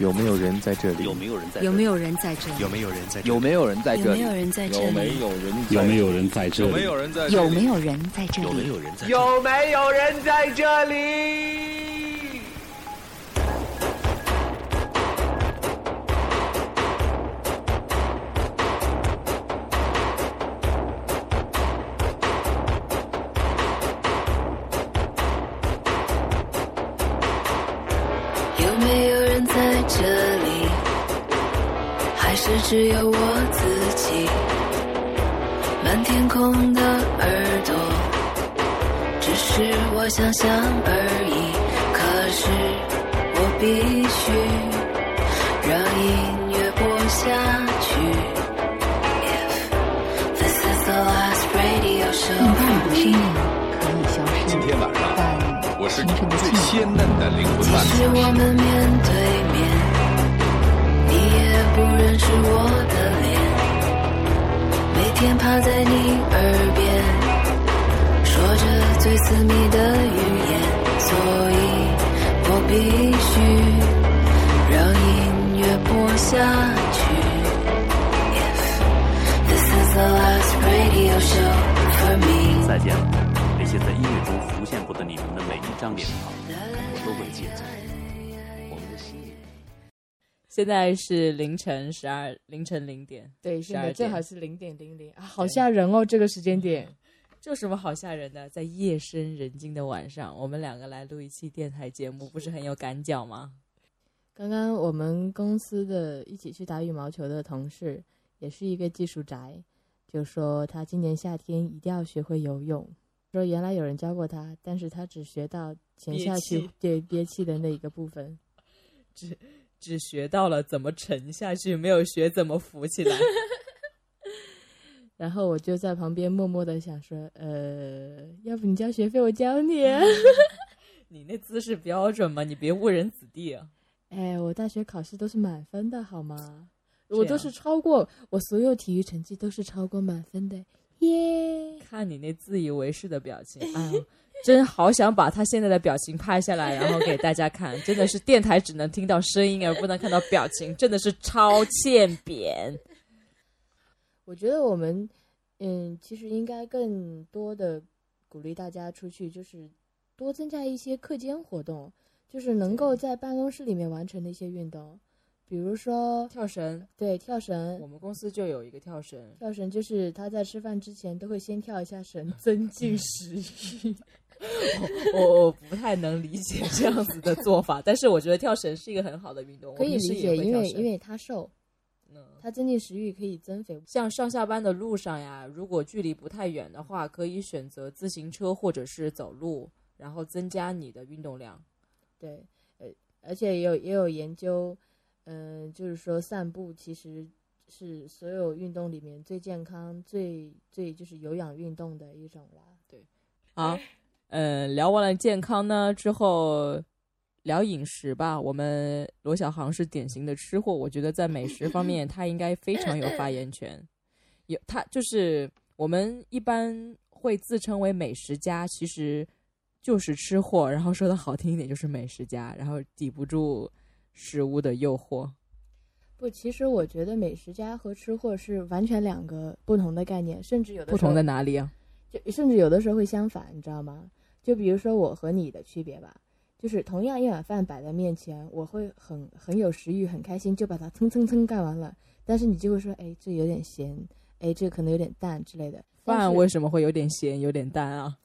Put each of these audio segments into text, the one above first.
有没有人在这里？有没有人在？有没有人在这里？有没有人在？有没有人在这里？有没有人在这有没里？有人？有没有人在这里？有没有人在？有没有人在这有没里？有人在？有没有人在这里？这里？还是只有我自己？满天空的耳朵，只是我想象而已。可是我必须让音乐播下去。If this is the last radio show 你把 for 你的生 me。命可以消失，今天晚上但我是你最鲜嫩的灵魂即伴侣。使我们面对面，你也不认识我的脸。每天趴在你耳边，说着最私密的语言，所以我必须让音乐播下去。If this is the last radio show for me。再见了，那些在音乐中浮现过的你们的每一张脸庞，我都会记着。我们的心里。现在是凌晨十二凌晨零点，对，现在12正好是零点零零啊，好吓人哦！这个时间点，这有什么好吓人的？在夜深人静的晚上，我们两个来录一期电台节目，不是很有感脚吗？刚刚我们公司的一起去打羽毛球的同事，也是一个技术宅，就说他今年夏天一定要学会游泳。说原来有人教过他，但是他只学到潜下去气对憋气的那一个部分。只只学到了怎么沉下去，没有学怎么浮起来。然后我就在旁边默默的想说，呃，要不你交学费，我教你。啊 你那姿势标准吗？你别误人子弟啊！哎，我大学考试都是满分的，好吗？我都是超过我所有体育成绩都是超过满分的，耶！看你那自以为是的表情，哎呦，真好想把他现在的表情拍下来，然后给大家看。真的是电台只能听到声音而不能看到表情，真的是超欠扁。我觉得我们，嗯，其实应该更多的鼓励大家出去，就是多增加一些课间活动，就是能够在办公室里面完成的一些运动，比如说跳绳，对跳绳我，们公司就有一个跳绳，跳绳就是他在吃饭之前都会先跳一下绳，增进食欲。我我不太能理解这样子的做法，但是我觉得跳绳是一个很好的运动，可以理解，因为因为他瘦，嗯他增进食欲可以增肥。像上下班的路上呀，如果距离不太远的话，可以选择自行车或者是走路，然后增加你的运动量。对，呃，而且也有也有研究，嗯、就是说散步其实是所有运动里面最健康、最最就是有氧运动的一种啦。好，嗯，聊完了健康呢之后，聊饮食吧。我们罗小航是典型的吃货，我觉得在美食方面他应该非常有发言权。有他就是我们一般会自称为美食家，其实就是吃货。然后说的好听一点就是美食家，然后抵不住食物的诱惑。不，其实我觉得美食家和吃货是完全两个不同的概念，甚至有的不同在哪里啊？就甚至有的时候会相反，你知道吗？就比如说我和你的区别吧，就是同样一碗饭摆在面前，我会很很有食欲，很开心，就把它蹭蹭蹭干完了。但是你就会说，哎，这有点咸，哎，这可能有点淡之类的。饭为什么会有点咸、有点淡啊？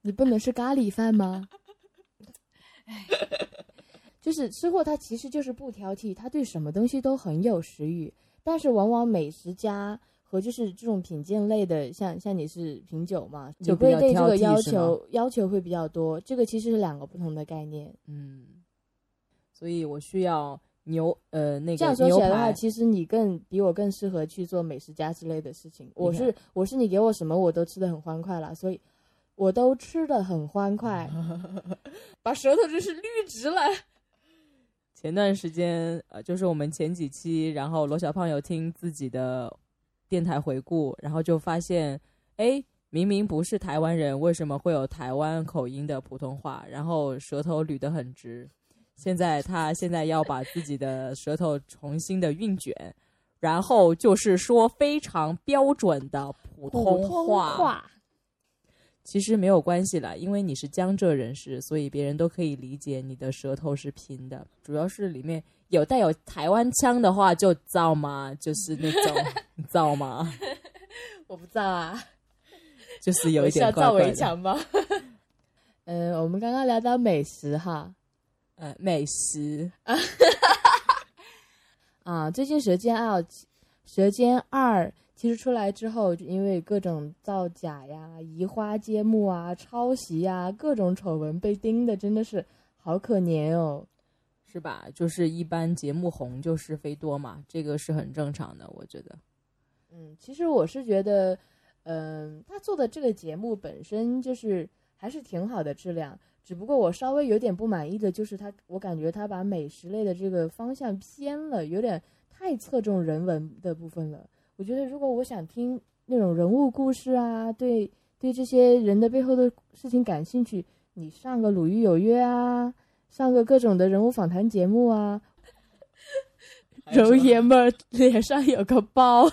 你不能是咖喱饭吗？就是吃货，他其实就是不挑剔，他对什么东西都很有食欲。但是往往美食家和就是这种品鉴类的，像像你是品酒嘛，就就会对这个要求要求会比较多。这个其实是两个不同的概念。嗯，所以我需要牛呃那这样说起来的话，其实你更比我更适合去做美食家之类的事情。我是我是你给我什么我都吃的很欢快了，所以我都吃的很欢快。把舌头真是捋直了。前段时间，呃，就是我们前几期，然后罗小胖有听自己的电台回顾，然后就发现，哎，明明不是台湾人，为什么会有台湾口音的普通话？然后舌头捋得很直。现在他现在要把自己的舌头重新的运卷，然后就是说非常标准的普通话。其实没有关系啦，因为你是江浙人士，所以别人都可以理解你的舌头是平的。主要是里面有带有台湾腔的话，就造嘛，就是那种 造嘛，我不造啊，就是有一点怪怪的。围墙吗？呃，我们刚刚聊到美食哈，呃，美食啊，最近《舌尖二》《舌尖二》其实出来之后，就因为各种造假呀、移花接木啊、抄袭呀，各种丑闻被盯的真的是好可怜哦。是吧？就是一般节目红就是非多嘛，这个是很正常的，我觉得。嗯，其实我是觉得，嗯、他做的这个节目本身就是还是挺好的质量，只不过我稍微有点不满意的就是他，我感觉他把美食类的这个方向偏了，有点太侧重人文的部分了。我觉得如果我想听那种人物故事啊，对对这些人的背后的事情感兴趣，你上个《鲁豫有约》啊，上个各种的人物访谈节目啊，揉爷们儿脸上有个包。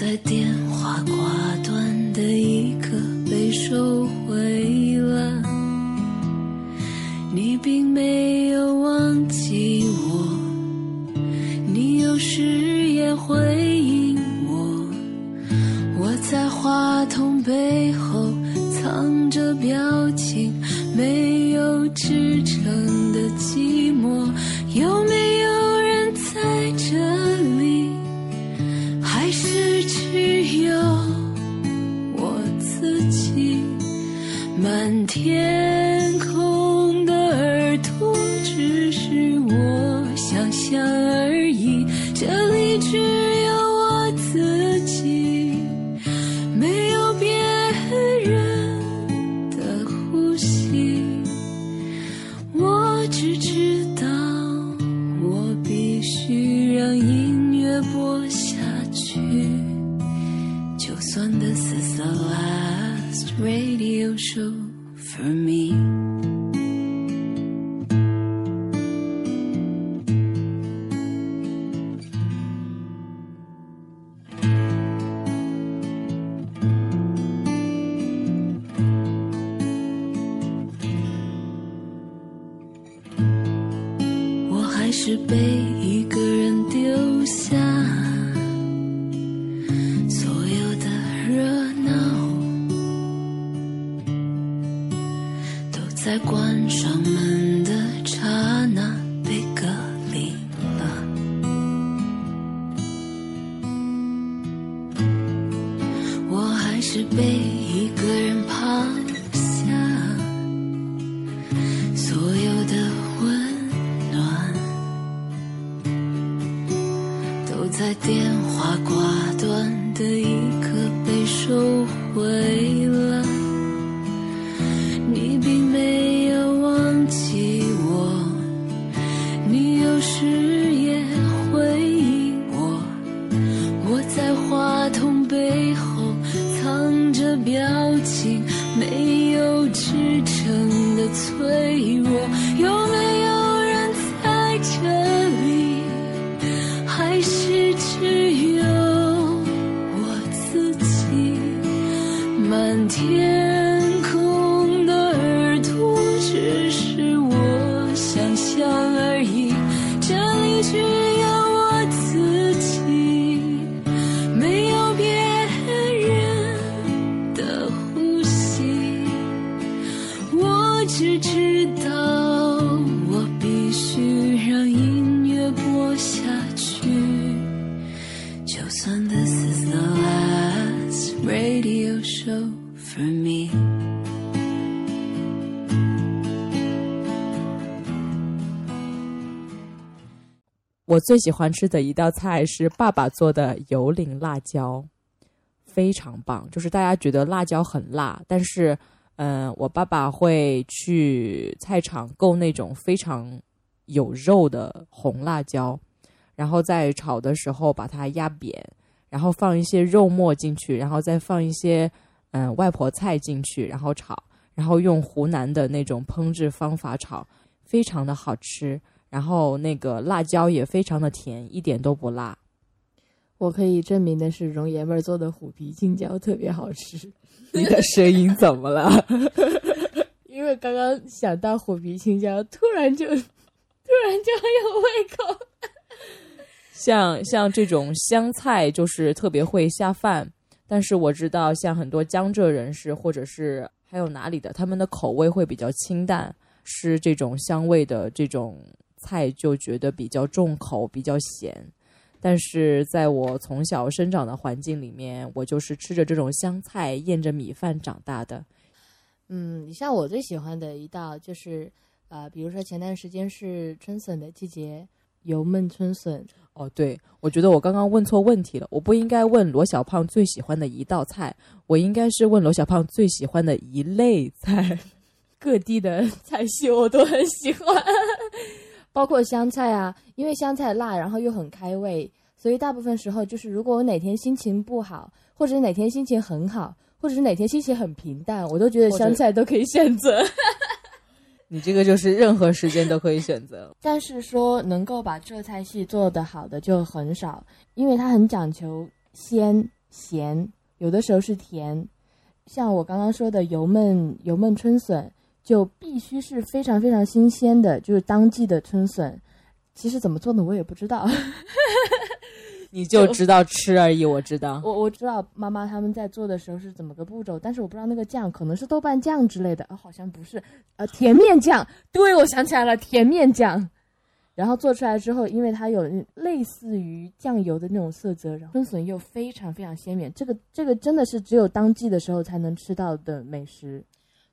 在电话挂断的一刻被收回了。你并没有满一个人丢下，所有的热闹都在关有时也回应我。我在话筒背后藏着表我最喜欢吃的一道菜是爸爸做的油淋辣椒，非常棒。就是大家觉得辣椒很辣，但是，嗯、我爸爸会去菜场购那种非常有肉的红辣椒，然后在炒的时候把它压扁，然后放一些肉末进去，然后再放一些嗯、外婆菜进去，然后炒，然后用湖南的那种烹制方法炒，非常的好吃。然后那个辣椒也非常的甜，一点都不辣。我可以证明的是，容爷们儿做的虎皮青椒特别好吃。你的声音怎么了？因为刚刚想到虎皮青椒，突然就突然就很有胃口。像像这种湘菜就是特别会下饭，但是我知道像很多江浙人士或者是还有哪里的，他们的口味会比较清淡，吃这种香味的这种菜就觉得比较重口，比较咸。但是在我从小生长的环境里面，我就是吃着这种香菜，咽着米饭长大的。嗯，你像我最喜欢的一道就是，呃，比如说前段时间是春笋的季节，油焖春笋。哦，对，我觉得我刚刚问错问题了，我不应该问罗小胖最喜欢的一道菜，我应该是问罗小胖最喜欢的一类菜。各地的菜系我都很喜欢，包括香菜啊，因为香菜辣，然后又很开胃，所以大部分时候就是如果我哪天心情不好，或者哪天心情很好，或者是哪天心情很平淡，我都觉得香菜都可以选择。你这个就是任何时间都可以选择。但是说能够把浙菜系做得好的就很少，因为它很讲求鲜咸，有的时候是甜。像我刚刚说的油焖油焖春笋，就必须是非常非常新鲜的，就是当季的春笋。其实怎么做呢，我也不知道。你就知道吃而已，我知道。我我知道妈妈他们在做的时候是怎么个步骤，但是我不知道那个酱可能是豆瓣酱之类的，啊，好像不是，呃，甜面酱。对，我想起来了，甜面酱。然后做出来之后，因为它有类似于酱油的那种色泽，然后春笋又非常非常鲜美，这个这个真的是只有当季的时候才能吃到的美食。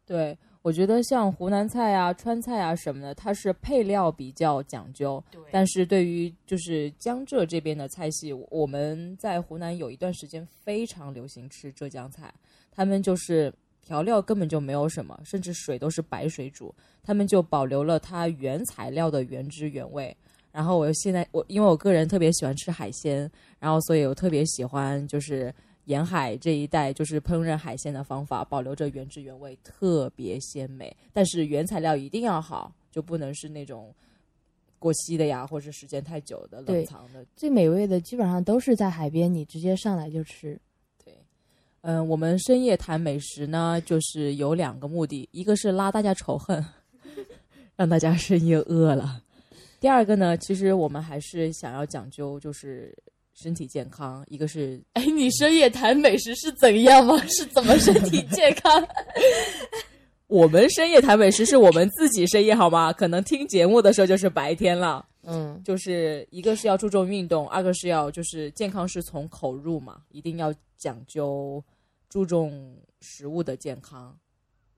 对，我觉得像湖南菜啊、川菜啊什么的，它是配料比较讲究。但是对于就是江浙这边的菜系，我们在湖南有一段时间非常流行吃浙江菜，他们就是调料根本就没有什么，甚至水都是白水煮，他们就保留了它原材料的原汁原味。然后我现在我因为我个人特别喜欢吃海鲜，然后所以我特别喜欢就是沿海这一带就是烹饪海鲜的方法，保留着原汁原味，特别鲜美。但是原材料一定要好，就不能是那种过期的呀，或者时间太久的冷藏的。最美味的基本上都是在海边，你直接上来就吃。对嗯，我们深夜谈美食呢，就是有两个目的，一个是拉大家仇恨，让大家深夜饿了；第二个呢，其实我们还是想要讲究就是身体健康，一个是哎，你深夜谈美食是怎样吗？是怎么身体健康？我们深夜谈美食是我们自己深夜好吗？可能听节目的时候就是白天了。嗯，就是一个是要注重运动，二个是要就是健康是从口入嘛，一定要讲究注重食物的健康，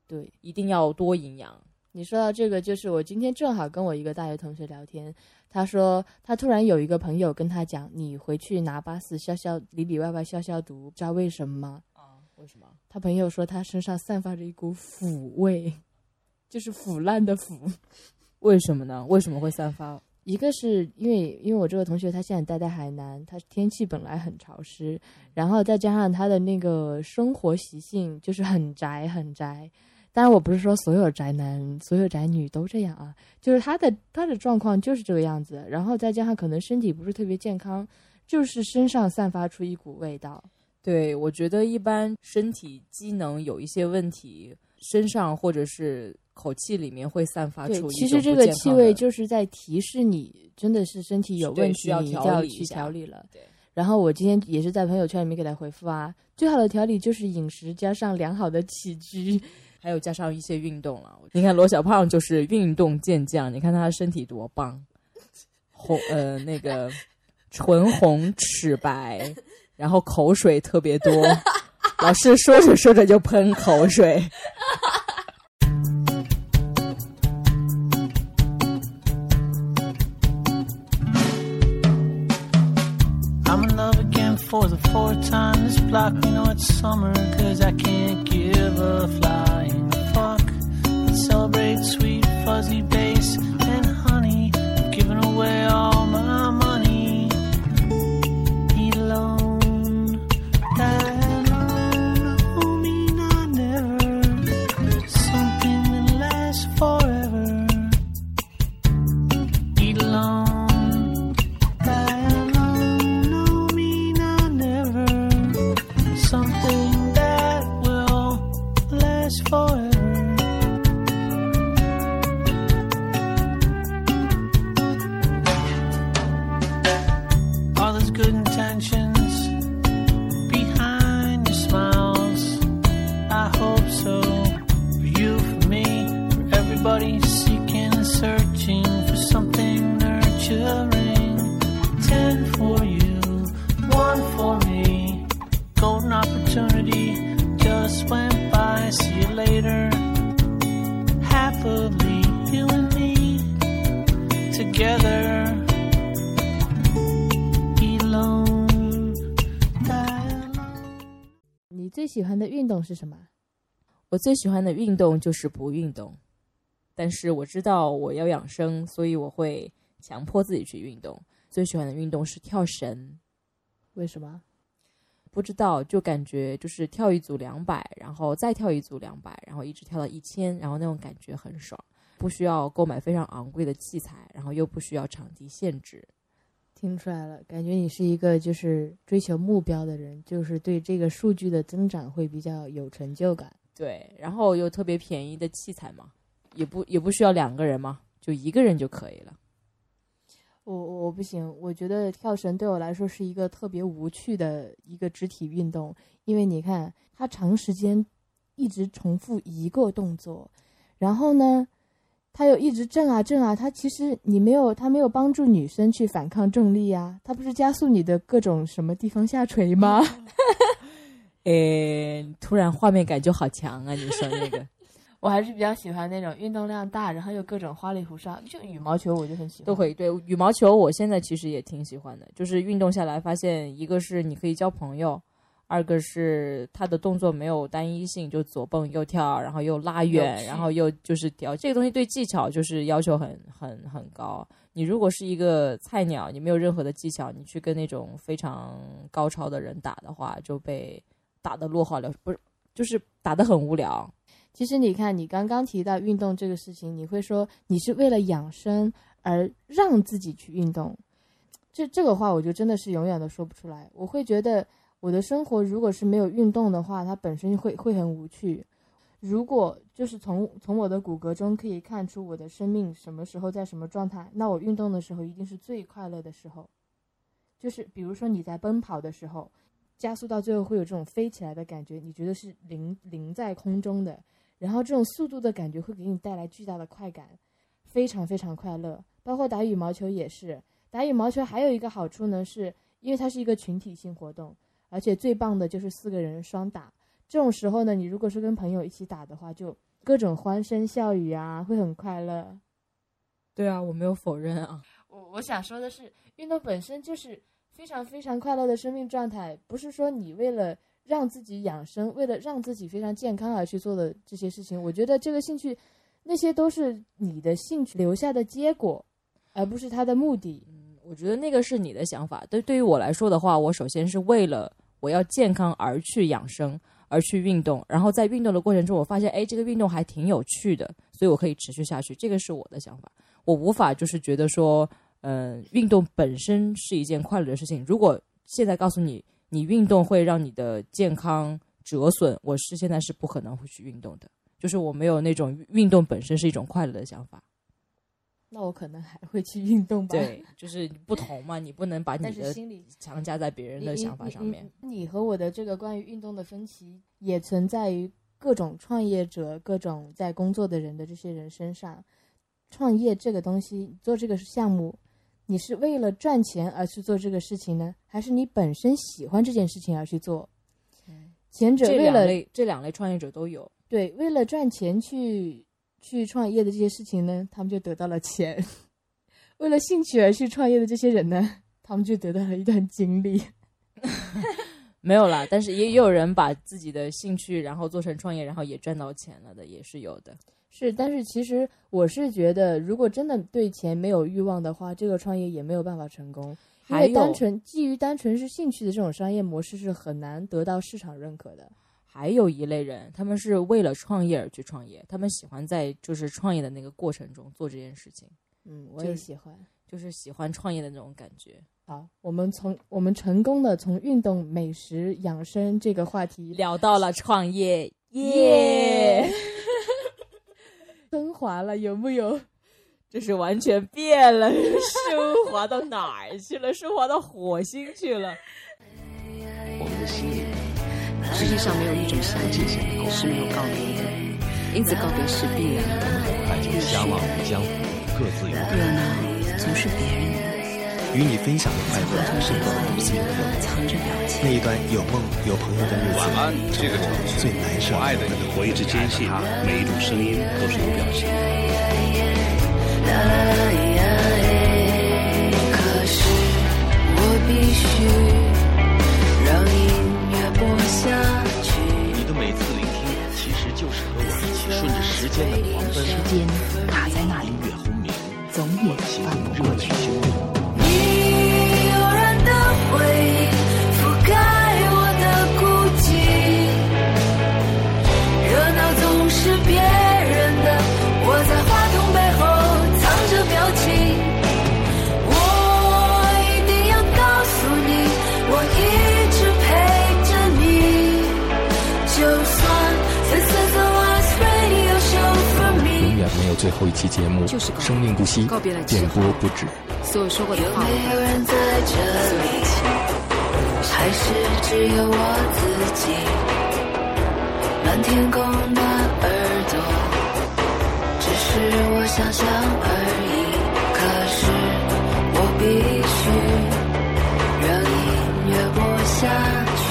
对。一定要多营养。你说到这个，就是我今天正好跟我一个大学同学聊天，他说他突然有一个朋友跟他讲，你回去拿八四消消里里外外消消毒，知道为什么吗？啊？为什么？他朋友说他身上散发着一股腐味，就是腐烂的腐。为什么呢？为什么会散发？一个是因为因为我这个同学他现在待在海南，他天气本来很潮湿，然后再加上他的那个生活习性就是很宅很宅。当然，我不是说所有宅男、所有宅女都这样啊，就是他的他的状况就是这个样子。然后再加上可能身体不是特别健康，就是身上散发出一股味道。对我觉得一般身体机能有一些问题，身上或者是口气里面会散发出，一其实这个气味就是在提示你真的是身体有问题，需要调你就要去理一下调理了。对然后我今天也是在朋友圈里面给他回复啊，最好的调理就是饮食加上良好的起居。还有加上一些运动了。你看罗小胖就是运动健将，你看他身体多棒，红呃那个唇红齿白，然后口水特别多，老师说着说着就喷口水。I'm in love again for the fourth time this block. You know it's summer, cause I can't 最喜欢的运动是什么？我最喜欢的运动就是不运动，但是我知道我要养生，所以我会强迫自己去运动。最喜欢的运动是跳绳，为什么？不知道就感觉就是跳一组两百，然后再跳一组两百，然后一直跳到一千，然后那种感觉很爽，不需要购买非常昂贵的器材，然后又不需要场地限制。听出来了，感觉你是一个就是追求目标的人，就是对这个数据的增长会比较有成就感。对，然后又特别便宜的器材嘛，也不也不需要两个人嘛，就一个人就可以了。我我不行，我觉得跳绳对我来说是一个特别无趣的一个肢体运动，因为你看它长时间一直重复一个动作，然后呢，它又一直震啊震啊，它其实你没有它没有帮助女生去反抗重力啊，它不是加速你的各种什么地方下垂吗？诶，突然画面感就好强啊！你说那个 我还是比较喜欢那种运动量大，然后又各种花里胡哨，就羽毛球我就很喜欢，都可以。对羽毛球，我现在其实也挺喜欢的，就是运动下来发现，一个是你可以交朋友，二个是他的动作没有单一性，就左蹦右跳，然后又拉远，然后又就是调这个东西对技巧就是要求很很很高。你如果是一个菜鸟，你没有任何的技巧，你去跟那种非常高超的人打的话，就被打得落花流，不是就是打得很无聊。其实你看，你刚刚提到运动这个事情，你会说你是为了养生而让自己去运动，这这个话我就真的是永远都说不出来。我会觉得我的生活如果是没有运动的话，它本身会会很无趣。如果就是从从我的骨骼中可以看出我的生命什么时候在什么状态，那我运动的时候一定是最快乐的时候。就是比如说你在奔跑的时候，加速到最后会有这种飞起来的感觉，你觉得是零零在空中的。然后这种速度的感觉会给你带来巨大的快感，非常非常快乐。包括打羽毛球也是，打羽毛球还有一个好处呢，是因为它是一个群体性活动，而且最棒的就是四个人双打。这种时候呢，你如果是跟朋友一起打的话，就各种欢声笑语啊，会很快乐。对啊，我没有否认啊。我我想说的是，运动本身就是非常非常快乐的生命状态，不是说你为了让自己养生，为了让自己非常健康而去做的这些事情。我觉得这个兴趣，那些都是你的兴趣留下的结果，而不是它的目的。我觉得那个是你的想法。对，对于我来说的话，我首先是为了我要健康而去养生，而去运动。然后在运动的过程中，我发现，哎，这个运动还挺有趣的，所以我可以持续下去。这个是我的想法。我无法就是觉得说，嗯、运动本身是一件快乐的事情。如果现在告诉你，你运动会让你的健康折损，我是现在是不可能会去运动的。就是我没有那种运动本身是一种快乐的想法。那我可能还会去运动吧。对，就是不同嘛，你不能把 你的心理强加在别人的想法上面。你和我的这个关于运动的分歧，也存在于各种创业者、各种在工作的人的这些人身上。创业这个东西，做这个项目，你是为了赚钱而去做这个事情呢，还是你本身喜欢这件事情而去做？前者为了类这两类创业者都有。对为了赚钱去去创业的这些事情呢，他们就得到了钱；为了兴趣而去创业的这些人呢，他们就得到了一段经历。没有啦，但是也也有人把自己的兴趣然后做成创业，然后也赚到钱了的，也是有的。是，但是其实我是觉得，如果真的对钱没有欲望的话，这个创业也没有办法成功。因为单纯基于单纯是兴趣的这种商业模式是很难得到市场认可的。还有一类人，他们是为了创业而去创业，他们喜欢在就是创业的那个过程中做这件事情，嗯，我也喜欢。就是喜欢创业的那种感觉。好，我们从我们成功的从运动、美食、养生这个话题聊到了创业，耶！升华了，有木有？这是完全变了，升华到哪儿去了？升华到火星去了。我们的心里世界上没有一种相见是没有告别的，因此告别是必然的。大家相忘于江湖，各自有热闹总是别人的，与你分享的快乐是我们心的藏着表情。那一段有梦有朋友的日子，晚安，这个城市最难舍我爱的你，我一直坚信，每一种声音都是有表情的。可是我必须时间的狂奔，时间卡在那里音，乐轰鸣，总也翻不过去。最后一期节目，就是生命不息，告别了之电波不止。所有说过的有话，没有人在这里？还是只有我自己？满天空的耳朵，只是我想象而已。可是我必须让音乐播下去。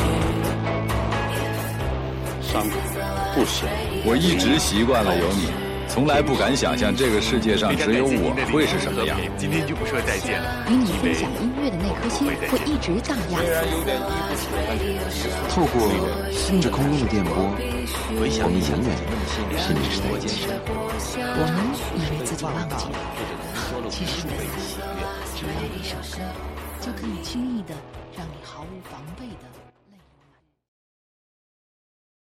伤口不深，我一直习惯了有你，从来不敢想象这个世界上只有我会是什么样。今天就不说再见了。与你分享音乐的那颗心会一直荡漾。透过这空中的电波，我们永远是你在一起。我们以为自己忘记了，其实只要一首歌，就可以轻易的让你毫无防备的